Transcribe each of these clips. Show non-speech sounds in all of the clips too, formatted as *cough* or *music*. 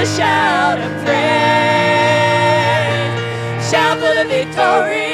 a shout of praise, shout for the victory.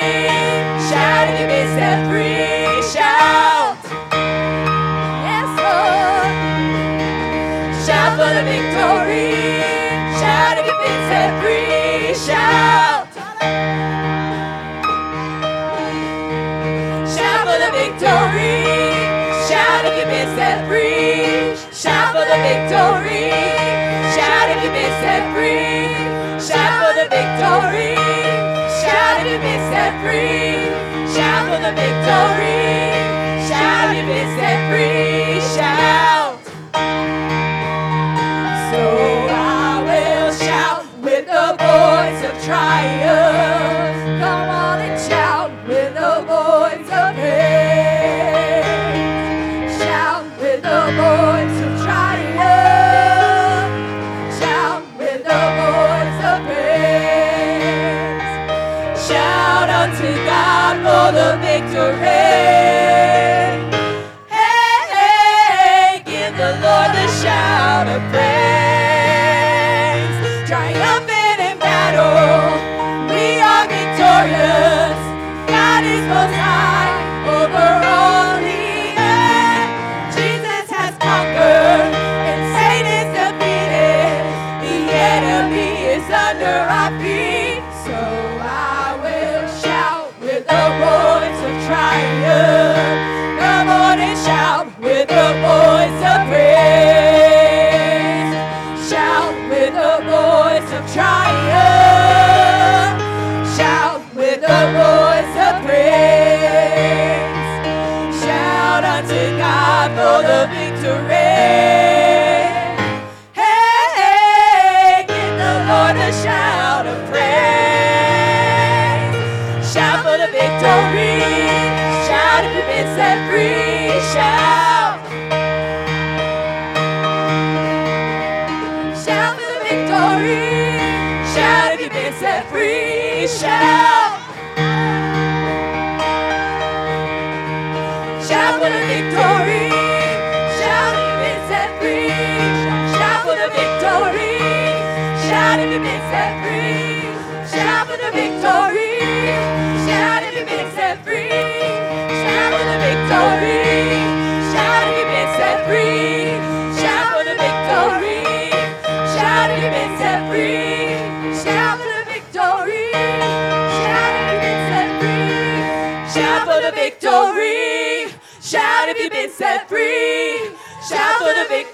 free. Shout for the victory.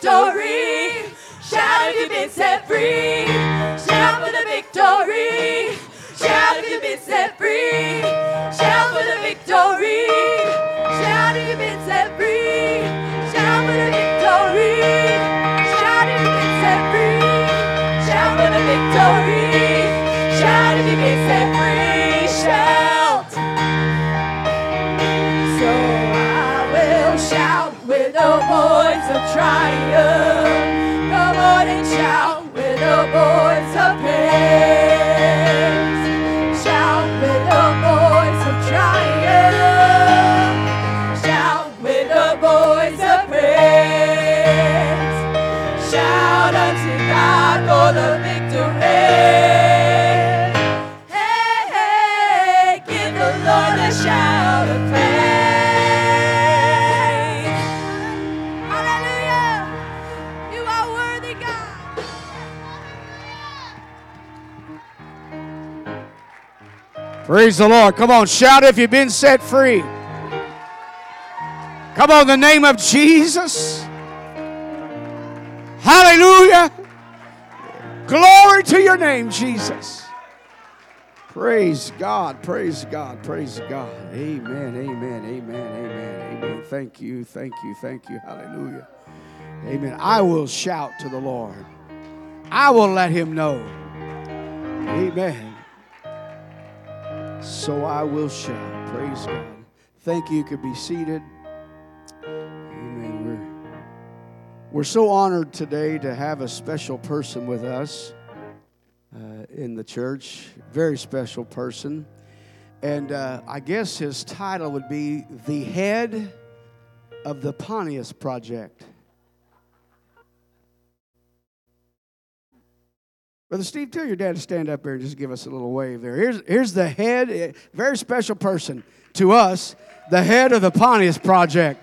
Victory. Shout if you've been set free. Shout for the victory. Shout if you've been set free. Shout for the victory. Shout if you've been set free. Shout for the victory. Shout if you've been set free. Shout for the victory. Shout if you've been set free. Triumph. Come on and shout with the voice of praise. Shout with the voice of triumph. Shout with the voice of praise. Shout unto God for the victory. Praise the Lord. Come on, shout if you've been set free. Come on, the name of Jesus. Hallelujah. Glory to your name, Jesus. Praise God, praise God, praise God. Amen, amen, amen, amen, amen. Thank you, thank you, thank you. Hallelujah. Amen. I will shout to the Lord. I will let him know. Amen. So I will shout. Praise God. Thank you. You could be seated. Amen. We're, we're so honored today to have a special person with us uh, in the church. Very special person. And uh, I guess his title would be The Head of the Pontius Project. Brother Steve, tell your dad to stand up here and just give us a little wave there. Here's, here's the head, eh, very special person to us, the head of the Pontius Project.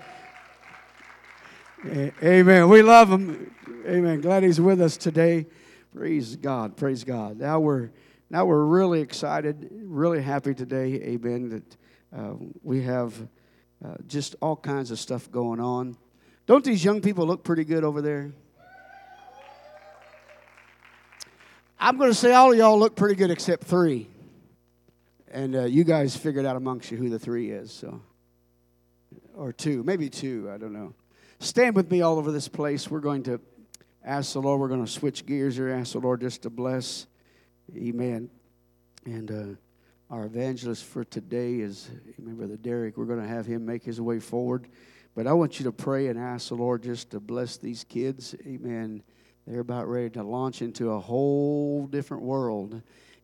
Amen. We love him. Amen. Glad he's with us today. Praise God. Praise God. Now we're now we're really excited, really happy today. Amen. That uh, we have uh, just all kinds of stuff going on. Don't these young people look pretty good over there? I'm going to say all of y'all look pretty good except three. And uh, you guys figured out amongst you who the three is, so. Or two, maybe two, I don't know. Stand with me all over this place. We're going to ask the Lord, we're going to switch gears here, ask the Lord just to bless. Amen. And uh, our evangelist for today is, amen, Brother Derek. We're going to have him make his way forward. But I want you to pray and ask the Lord just to bless these kids. Amen. They're about ready to launch into a whole different world.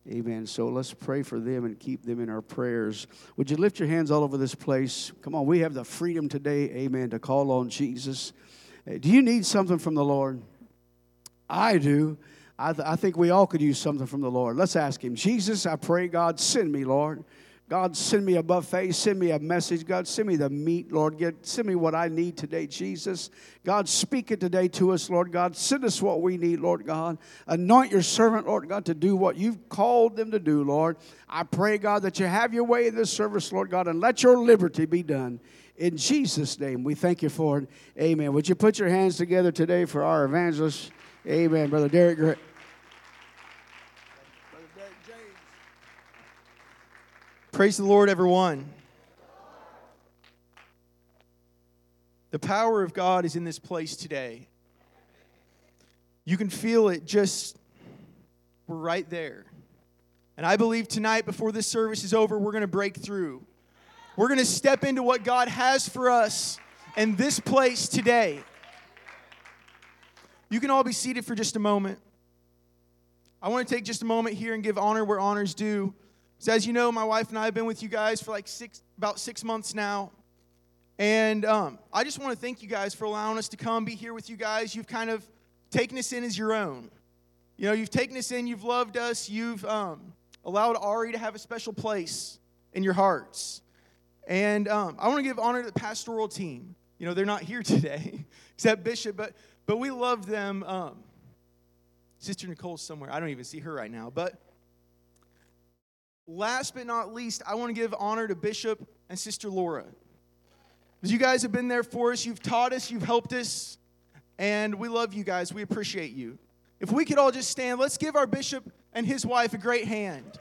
Amen. So let's pray for them and keep them in our prayers. Would you lift your hands all over this place? Come on, we have the freedom today, amen, to call on Jesus. Uh, Do you need something from the Lord? I do. I, th- I think we all could use something from the Lord. Let's ask Him. Jesus, I pray, God, send me, Lord. God, send me a buffet. Send me a message. God, send me the meat, Lord. Get, send me what I need today, Jesus. God, speak it today to us, Lord God. Send us what we need, Lord God. Anoint your servant, Lord God, to do what you've called them to do, Lord. I pray, God, that you have your way in this service, Lord God, and let your liberty be done. In Jesus' name, we thank you for it. Amen. Would you put your hands together today for our evangelist? Amen. Brother Derek Praise the Lord, everyone. The power of God is in this place today. You can feel it just, we're right there. And I believe tonight, before this service is over, we're going to break through. We're going to step into what God has for us in this place today. You can all be seated for just a moment. I want to take just a moment here and give honor where honor's due. So, as you know, my wife and I have been with you guys for like six, about six months now. And um, I just want to thank you guys for allowing us to come be here with you guys. You've kind of taken us in as your own. You know, you've taken us in, you've loved us, you've um, allowed Ari to have a special place in your hearts. And um, I want to give honor to the pastoral team. You know, they're not here *laughs* today, except Bishop, but, but we love them. Um, Sister Nicole's somewhere. I don't even see her right now. But last but not least, I want to give honor to Bishop and Sister Laura. You guys have been there for us, you've taught us, you've helped us, and we love you guys. We appreciate you. If we could all just stand, let's give our bishop and his wife a great hand.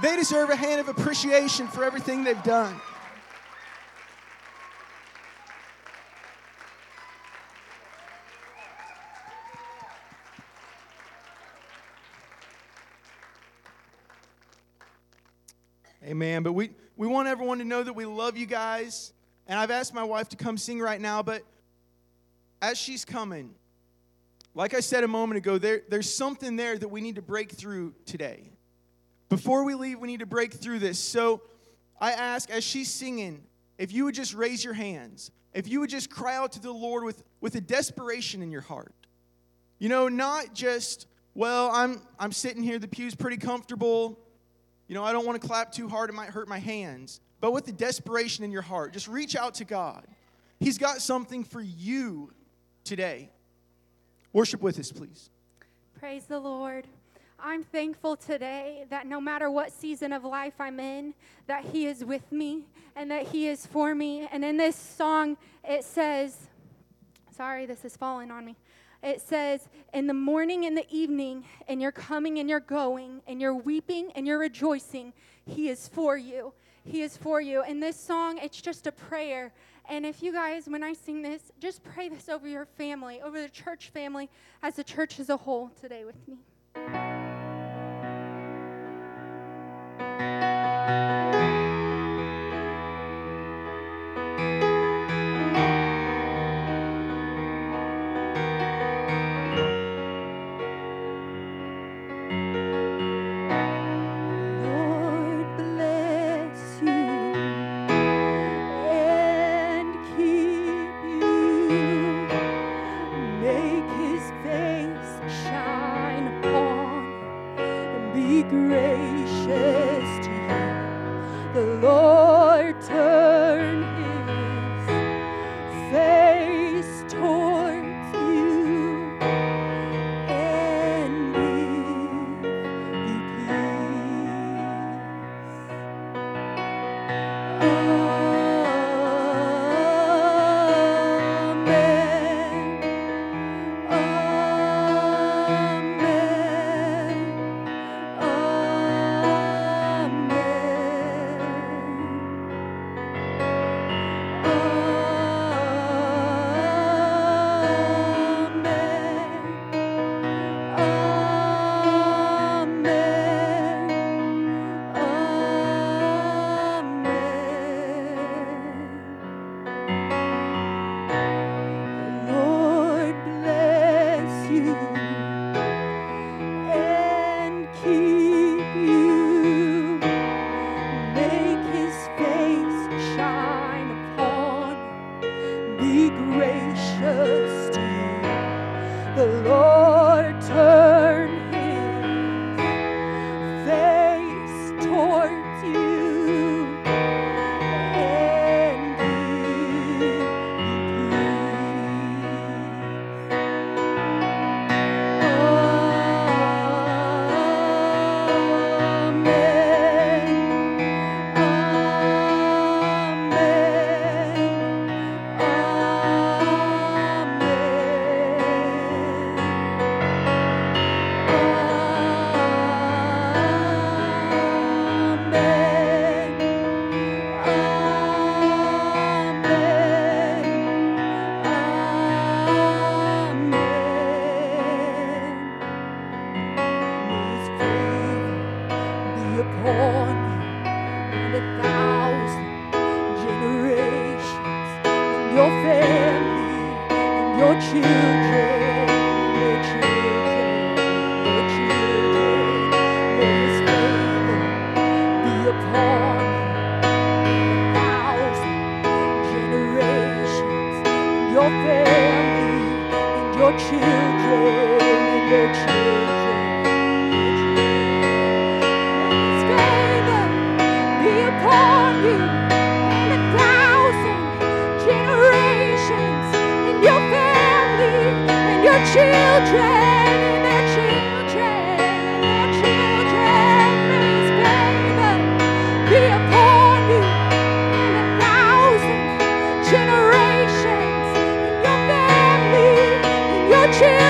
They deserve a hand of appreciation for everything they've done. Amen. But we, we want everyone to know that we love you guys. And I've asked my wife to come sing right now, but as she's coming, like I said a moment ago, there, there's something there that we need to break through today. Before we leave, we need to break through this. So I ask, as she's singing, if you would just raise your hands, if you would just cry out to the Lord with, with a desperation in your heart. You know, not just, well, I'm, I'm sitting here, the pew's pretty comfortable. You know, I don't want to clap too hard, it might hurt my hands. But with the desperation in your heart, just reach out to God. He's got something for you today. Worship with us, please. Praise the Lord. I'm thankful today that no matter what season of life I'm in, that He is with me and that He is for me. And in this song, it says, sorry, this is falling on me. It says, In the morning and the evening, and you're coming and you're going, and you're weeping and you're rejoicing, He is for you. He is for you. And this song, it's just a prayer. And if you guys, when I sing this, just pray this over your family, over the church family, as the church as a whole today with me.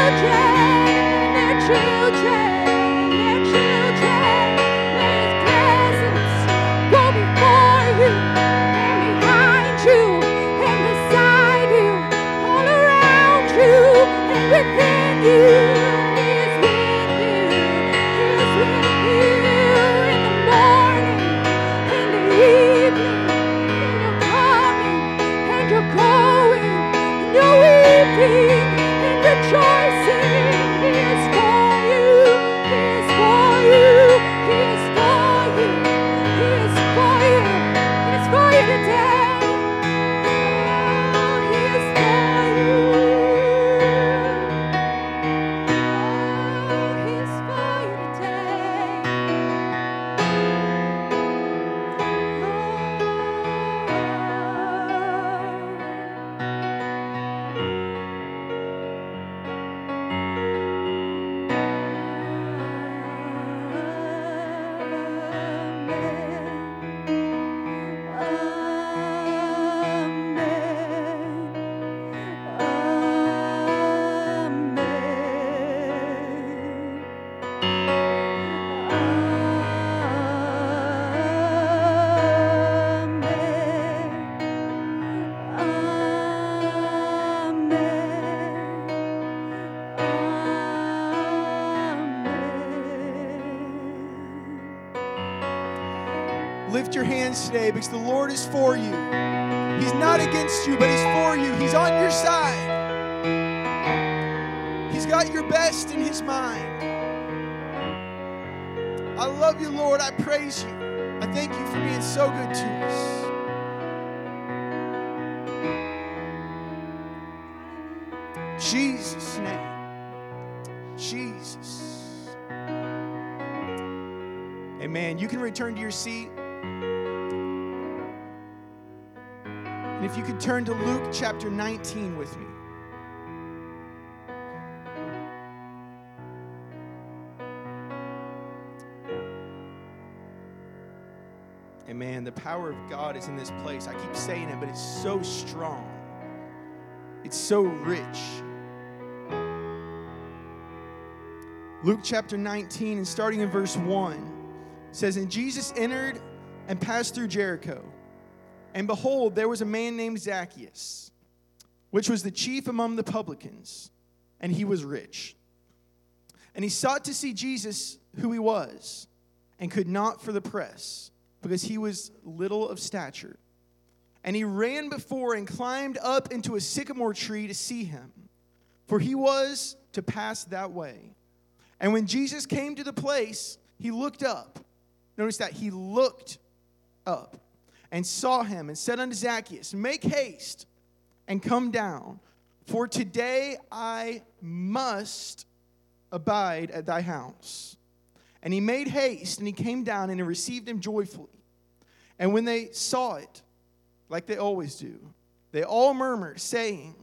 Lift because the Lord is for you. He's not against you, but He's for you. He's on your side. He's got your best in His mind. I love you, Lord. I praise you. I thank you for being so good to us. Jesus' name. Jesus. Amen. You can return to your seat. And if you could turn to Luke chapter 19 with me. Amen. The power of God is in this place. I keep saying it, but it's so strong. It's so rich. Luke chapter 19 and starting in verse 1 says, And Jesus entered and passed through Jericho. And behold, there was a man named Zacchaeus, which was the chief among the publicans, and he was rich. And he sought to see Jesus, who he was, and could not for the press, because he was little of stature. And he ran before and climbed up into a sycamore tree to see him, for he was to pass that way. And when Jesus came to the place, he looked up. Notice that he looked up and saw him and said unto Zacchaeus, Make haste and come down, for today I must abide at thy house. And he made haste and he came down and he received him joyfully. And when they saw it, like they always do, they all murmured, saying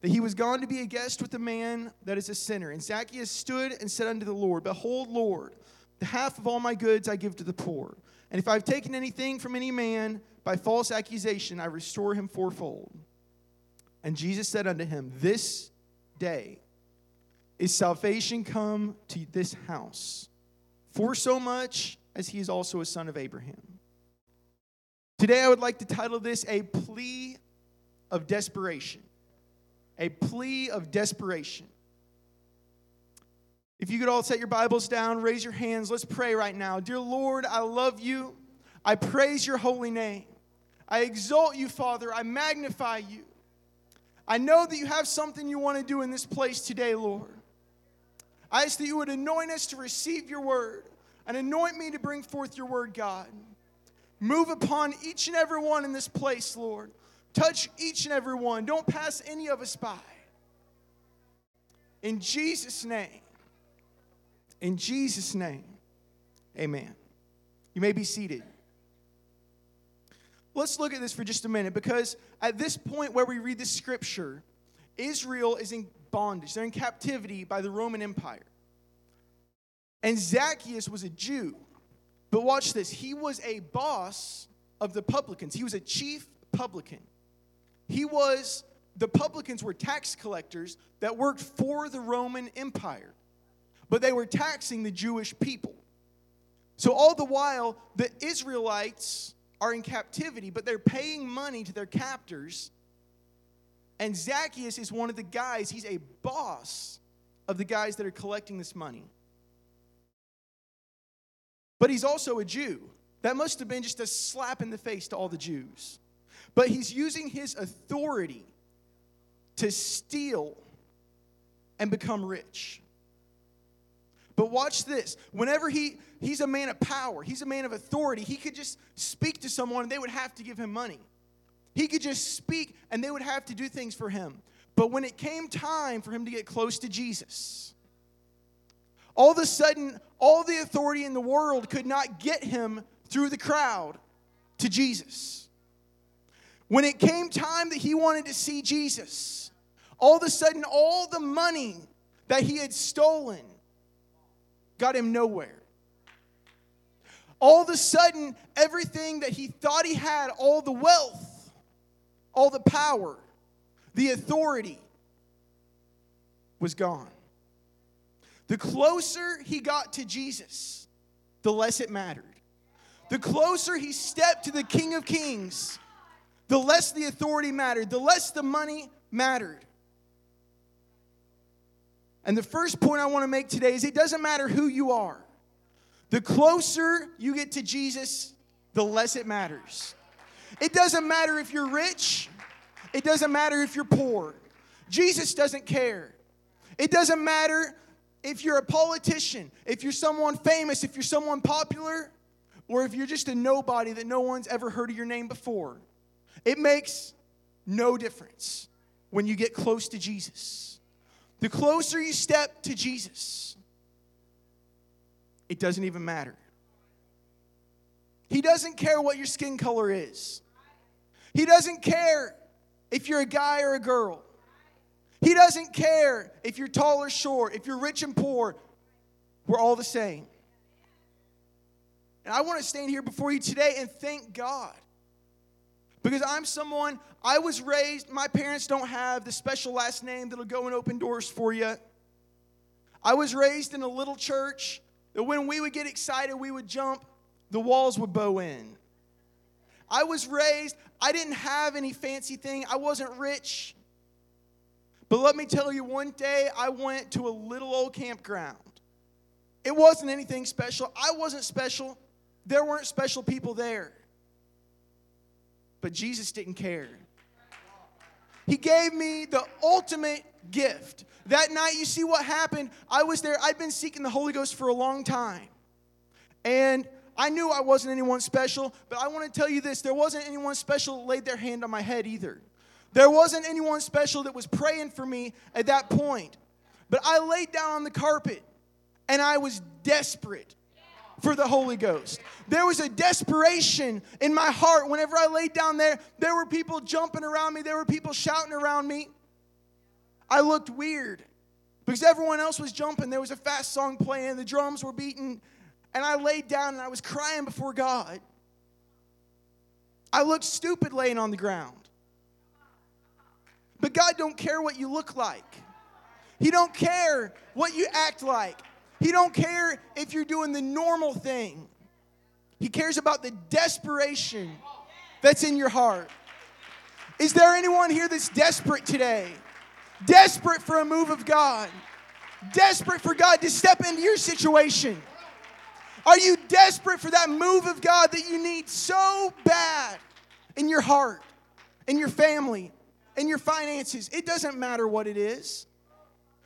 that he was gone to be a guest with a man that is a sinner. And Zacchaeus stood and said unto the Lord, Behold, Lord, the half of all my goods I give to the poor. And if I've taken anything from any man, by false accusation I restore him fourfold. And Jesus said unto him, This day is salvation come to this house, for so much as he is also a son of Abraham. Today I would like to title this A Plea of Desperation. A Plea of Desperation. If you could all set your Bibles down, raise your hands, let's pray right now. Dear Lord, I love you. I praise your holy name. I exalt you, Father. I magnify you. I know that you have something you want to do in this place today, Lord. I ask that you would anoint us to receive your word and anoint me to bring forth your word, God. Move upon each and every one in this place, Lord. Touch each and every one. Don't pass any of us by. In Jesus' name. In Jesus' name. Amen. You may be seated. Let's look at this for just a minute because at this point where we read the scripture, Israel is in bondage. They're in captivity by the Roman Empire. And Zacchaeus was a Jew. But watch this he was a boss of the publicans, he was a chief publican. He was, the publicans were tax collectors that worked for the Roman Empire, but they were taxing the Jewish people. So, all the while, the Israelites are in captivity, but they're paying money to their captors. And Zacchaeus is one of the guys, he's a boss of the guys that are collecting this money. But he's also a Jew. That must have been just a slap in the face to all the Jews. But he's using his authority to steal and become rich. But watch this. Whenever he he's a man of power, he's a man of authority, he could just speak to someone and they would have to give him money. He could just speak and they would have to do things for him. But when it came time for him to get close to Jesus, all of a sudden, all the authority in the world could not get him through the crowd to Jesus. When it came time that he wanted to see Jesus, all of a sudden, all the money that he had stolen got him nowhere. All of a sudden, everything that he thought he had, all the wealth, all the power, the authority, was gone. The closer he got to Jesus, the less it mattered. The closer he stepped to the King of Kings, the less the authority mattered, the less the money mattered. And the first point I want to make today is it doesn't matter who you are. The closer you get to Jesus, the less it matters. It doesn't matter if you're rich, it doesn't matter if you're poor. Jesus doesn't care. It doesn't matter if you're a politician, if you're someone famous, if you're someone popular, or if you're just a nobody that no one's ever heard of your name before, it makes no difference when you get close to Jesus. The closer you step to Jesus, it doesn't even matter. He doesn't care what your skin color is. He doesn't care if you're a guy or a girl. He doesn't care if you're tall or short, if you're rich and poor. We're all the same. And I want to stand here before you today and thank God. Because I'm someone, I was raised, my parents don't have the special last name that'll go and open doors for you. I was raised in a little church that when we would get excited, we would jump, the walls would bow in. I was raised, I didn't have any fancy thing, I wasn't rich. But let me tell you, one day I went to a little old campground. It wasn't anything special. I wasn't special. There weren't special people there. But Jesus didn't care. He gave me the ultimate gift. That night, you see what happened? I was there. I'd been seeking the Holy Ghost for a long time. And I knew I wasn't anyone special, but I want to tell you this there wasn't anyone special that laid their hand on my head either. There wasn't anyone special that was praying for me at that point. But I laid down on the carpet and I was desperate for the Holy Ghost. There was a desperation in my heart whenever I laid down there. There were people jumping around me, there were people shouting around me. I looked weird because everyone else was jumping. There was a fast song playing, the drums were beating, and I laid down and I was crying before God. I looked stupid laying on the ground. But God don't care what you look like. He don't care what you act like. He don't care if you're doing the normal thing. He cares about the desperation that's in your heart. Is there anyone here that's desperate today? Desperate for a move of God. Desperate for God to step into your situation. Are you desperate for that move of God that you need so bad in your heart, in your family, in your finances. It doesn't matter what it is.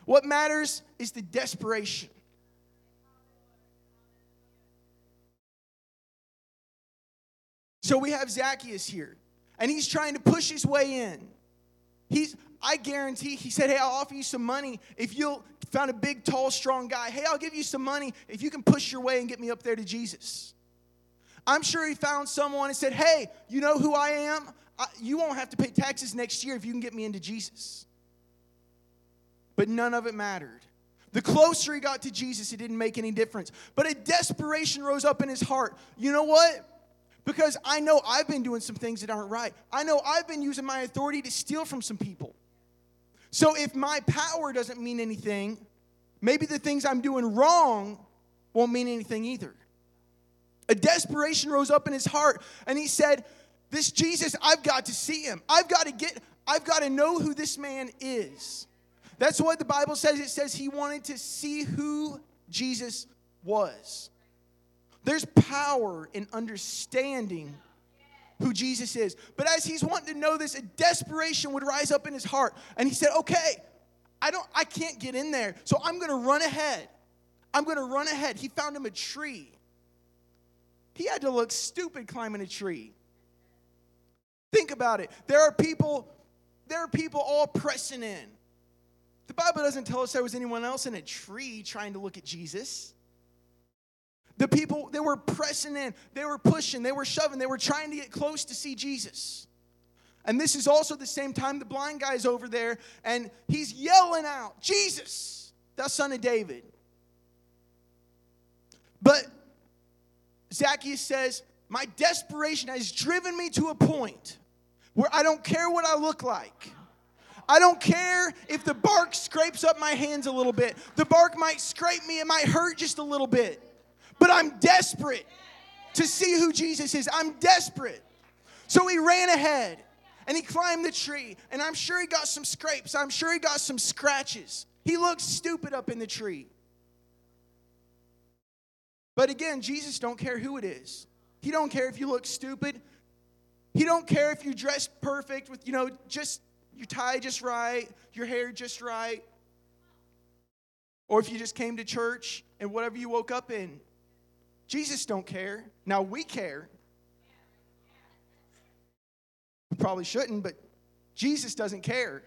What matters is the desperation. So we have Zacchaeus here, and he's trying to push his way in. He's, I guarantee, he said, Hey, I'll offer you some money if you'll found a big, tall, strong guy. Hey, I'll give you some money if you can push your way and get me up there to Jesus. I'm sure he found someone and said, Hey, you know who I am? I, you won't have to pay taxes next year if you can get me into Jesus. But none of it mattered. The closer he got to Jesus, it didn't make any difference. But a desperation rose up in his heart. You know what? Because I know I've been doing some things that aren't right. I know I've been using my authority to steal from some people. So if my power doesn't mean anything, maybe the things I'm doing wrong won't mean anything either. A desperation rose up in his heart, and he said, This Jesus, I've got to see him. I've got to get, I've got to know who this man is. That's what the Bible says. It says he wanted to see who Jesus was. There's power in understanding who Jesus is. But as he's wanting to know this, a desperation would rise up in his heart. And he said, Okay, I don't I can't get in there. So I'm gonna run ahead. I'm gonna run ahead. He found him a tree. He had to look stupid climbing a tree. Think about it. There are people, there are people all pressing in. The Bible doesn't tell us there was anyone else in a tree trying to look at Jesus. The people, they were pressing in, they were pushing, they were shoving, they were trying to get close to see Jesus. And this is also the same time the blind guy's over there and he's yelling out, Jesus, thou son of David. But Zacchaeus says, My desperation has driven me to a point where I don't care what I look like. I don't care if the bark scrapes up my hands a little bit. The bark might scrape me, it might hurt just a little bit but I'm desperate to see who Jesus is. I'm desperate. So he ran ahead and he climbed the tree, and I'm sure he got some scrapes. I'm sure he got some scratches. He looked stupid up in the tree. But again, Jesus don't care who it is. He don't care if you look stupid. He don't care if you dress perfect with, you know, just your tie just right, your hair just right. Or if you just came to church and whatever you woke up in, Jesus don't care. Now we care. We probably shouldn't, but Jesus doesn't care.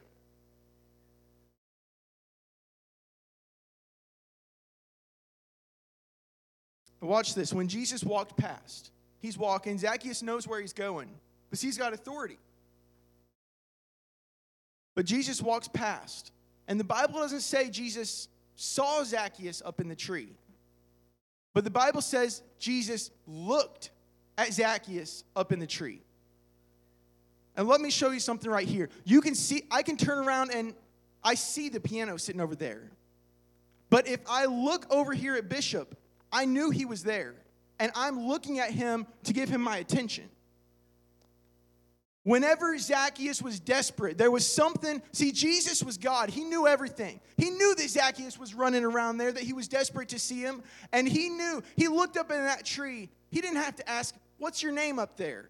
Watch this. When Jesus walked past, he's walking. Zacchaeus knows where he's going because he's got authority. But Jesus walks past, and the Bible doesn't say Jesus saw Zacchaeus up in the tree. But the Bible says Jesus looked at Zacchaeus up in the tree. And let me show you something right here. You can see, I can turn around and I see the piano sitting over there. But if I look over here at Bishop, I knew he was there. And I'm looking at him to give him my attention. Whenever Zacchaeus was desperate, there was something. See, Jesus was God. He knew everything. He knew that Zacchaeus was running around there, that he was desperate to see him. And he knew, he looked up in that tree. He didn't have to ask, What's your name up there?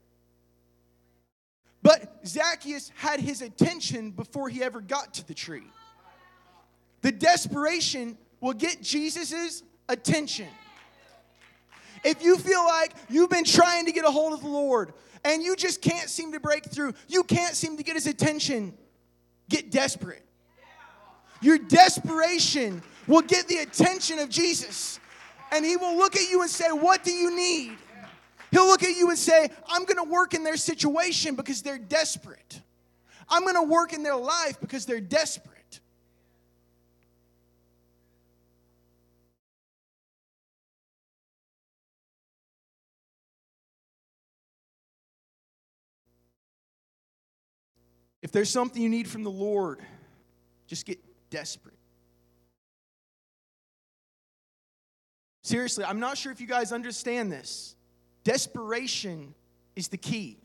But Zacchaeus had his attention before he ever got to the tree. The desperation will get Jesus' attention. If you feel like you've been trying to get a hold of the Lord, and you just can't seem to break through, you can't seem to get his attention, get desperate. Your desperation will get the attention of Jesus. And he will look at you and say, What do you need? He'll look at you and say, I'm going to work in their situation because they're desperate. I'm going to work in their life because they're desperate. If there's something you need from the Lord, just get desperate. Seriously, I'm not sure if you guys understand this. Desperation is the key.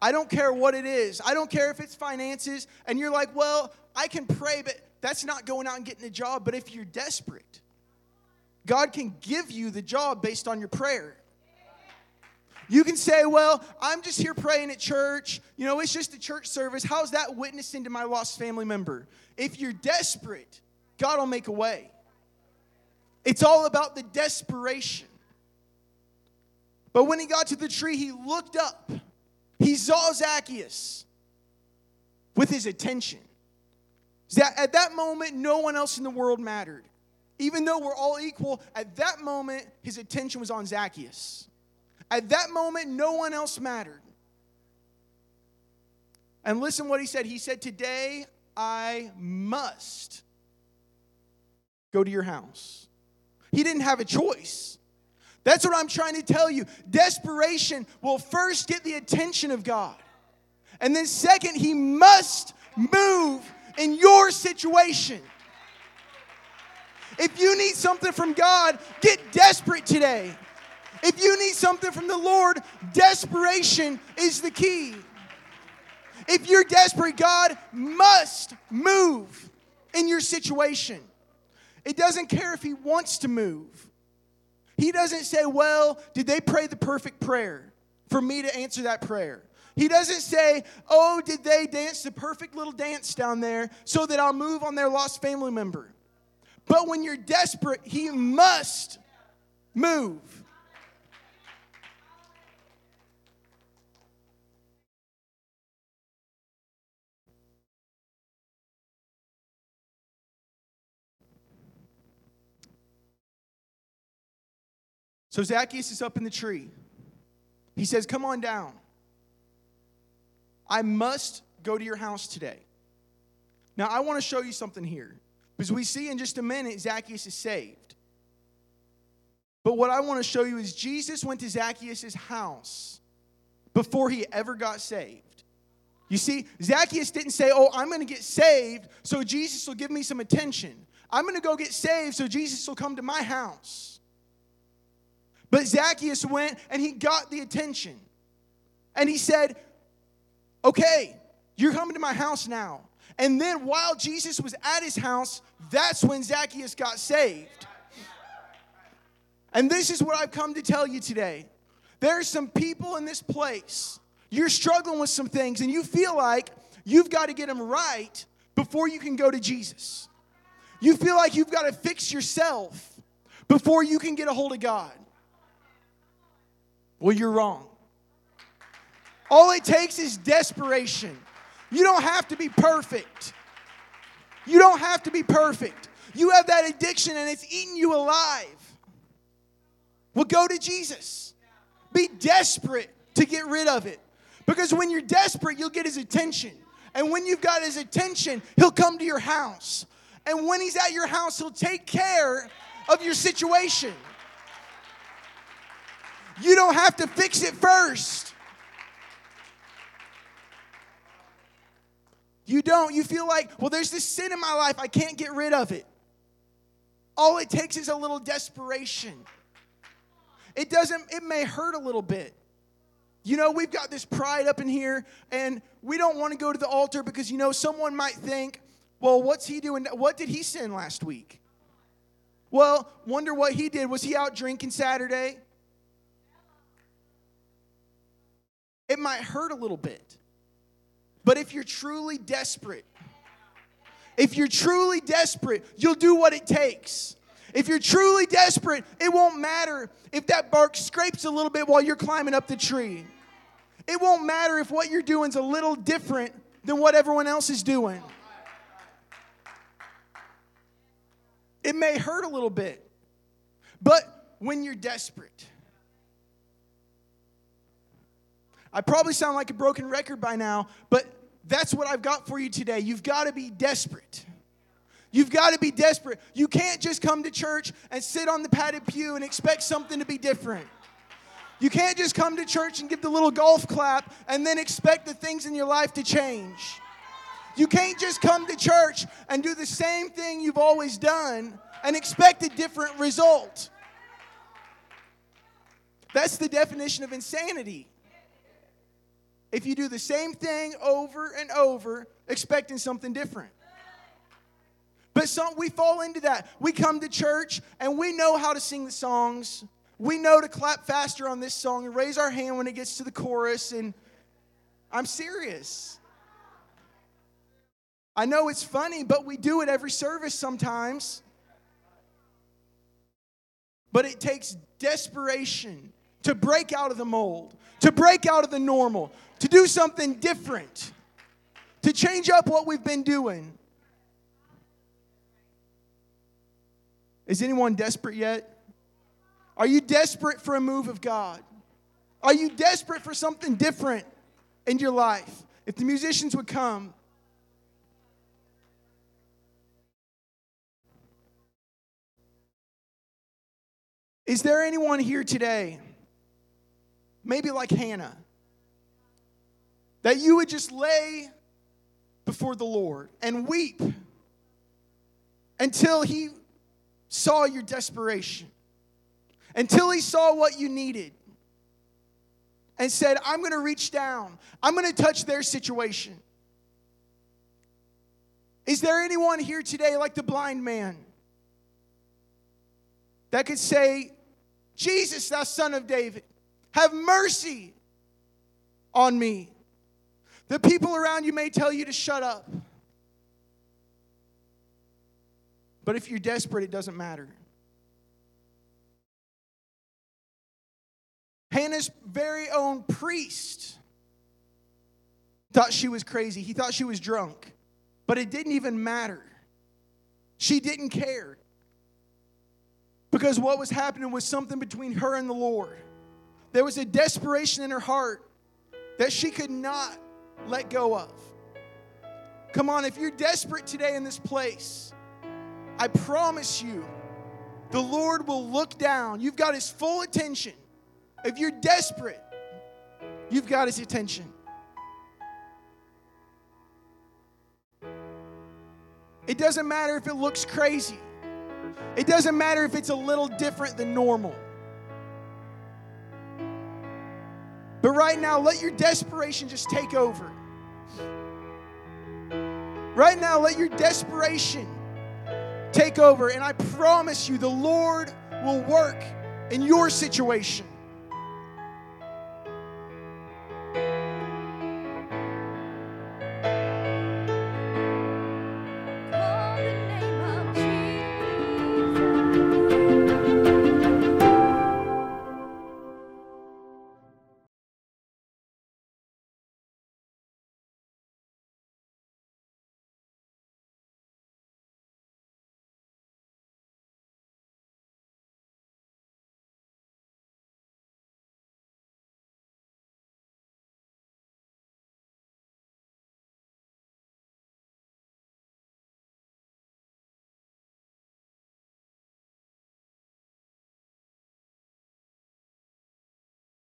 I don't care what it is. I don't care if it's finances and you're like, well, I can pray, but that's not going out and getting a job. But if you're desperate, God can give you the job based on your prayer. You can say, Well, I'm just here praying at church. You know, it's just a church service. How's that witnessing to my lost family member? If you're desperate, God will make a way. It's all about the desperation. But when he got to the tree, he looked up. He saw Zacchaeus with his attention. At that moment, no one else in the world mattered. Even though we're all equal, at that moment, his attention was on Zacchaeus. At that moment, no one else mattered. And listen what he said. He said, Today I must go to your house. He didn't have a choice. That's what I'm trying to tell you. Desperation will first get the attention of God. And then, second, He must move in your situation. If you need something from God, get desperate today. If you need something from the Lord, desperation is the key. If you're desperate, God must move in your situation. It doesn't care if He wants to move. He doesn't say, Well, did they pray the perfect prayer for me to answer that prayer? He doesn't say, Oh, did they dance the perfect little dance down there so that I'll move on their lost family member? But when you're desperate, He must move. So Zacchaeus is up in the tree. He says, Come on down. I must go to your house today. Now, I want to show you something here. Because we see in just a minute, Zacchaeus is saved. But what I want to show you is Jesus went to Zacchaeus' house before he ever got saved. You see, Zacchaeus didn't say, Oh, I'm going to get saved so Jesus will give me some attention. I'm going to go get saved so Jesus will come to my house. But Zacchaeus went and he got the attention. And he said, Okay, you're coming to my house now. And then while Jesus was at his house, that's when Zacchaeus got saved. And this is what I've come to tell you today. There are some people in this place, you're struggling with some things, and you feel like you've got to get them right before you can go to Jesus. You feel like you've got to fix yourself before you can get a hold of God. Well, you're wrong. All it takes is desperation. You don't have to be perfect. You don't have to be perfect. You have that addiction and it's eating you alive. Well, go to Jesus. Be desperate to get rid of it. Because when you're desperate, you'll get his attention. And when you've got his attention, he'll come to your house. And when he's at your house, he'll take care of your situation. You don't have to fix it first. You don't. You feel like, well, there's this sin in my life, I can't get rid of it. All it takes is a little desperation. It doesn't, it may hurt a little bit. You know, we've got this pride up in here, and we don't want to go to the altar because, you know, someone might think, well, what's he doing? What did he sin last week? Well, wonder what he did. Was he out drinking Saturday? It might hurt a little bit. But if you're truly desperate, if you're truly desperate, you'll do what it takes. If you're truly desperate, it won't matter if that bark scrapes a little bit while you're climbing up the tree. It won't matter if what you're doing is a little different than what everyone else is doing. It may hurt a little bit, but when you're desperate, I probably sound like a broken record by now, but that's what I've got for you today. You've got to be desperate. You've got to be desperate. You can't just come to church and sit on the padded pew and expect something to be different. You can't just come to church and give the little golf clap and then expect the things in your life to change. You can't just come to church and do the same thing you've always done and expect a different result. That's the definition of insanity if you do the same thing over and over, expecting something different. But some we fall into that. We come to church and we know how to sing the songs. we know to clap faster on this song and raise our hand when it gets to the chorus. And I'm serious. I know it's funny, but we do it every service sometimes. But it takes desperation to break out of the mold, to break out of the normal, to do something different, to change up what we've been doing. Is anyone desperate yet? Are you desperate for a move of God? Are you desperate for something different in your life? If the musicians would come. Is there anyone here today, maybe like Hannah, that you would just lay before the Lord and weep until He saw your desperation? until he saw what you needed and said, I'm going to reach down, I'm going to touch their situation. Is there anyone here today, like the blind man, that could say, Jesus, thou son of David, have mercy on me? The people around you may tell you to shut up. But if you're desperate, it doesn't matter. Hannah's very own priest thought she was crazy. He thought she was drunk. But it didn't even matter. She didn't care. Because what was happening was something between her and the Lord. There was a desperation in her heart that she could not let go of. Come on, if you're desperate today in this place, I promise you, the Lord will look down. You've got His full attention. If you're desperate, you've got his attention. It doesn't matter if it looks crazy. It doesn't matter if it's a little different than normal. But right now, let your desperation just take over. Right now, let your desperation take over. And I promise you, the Lord will work in your situation.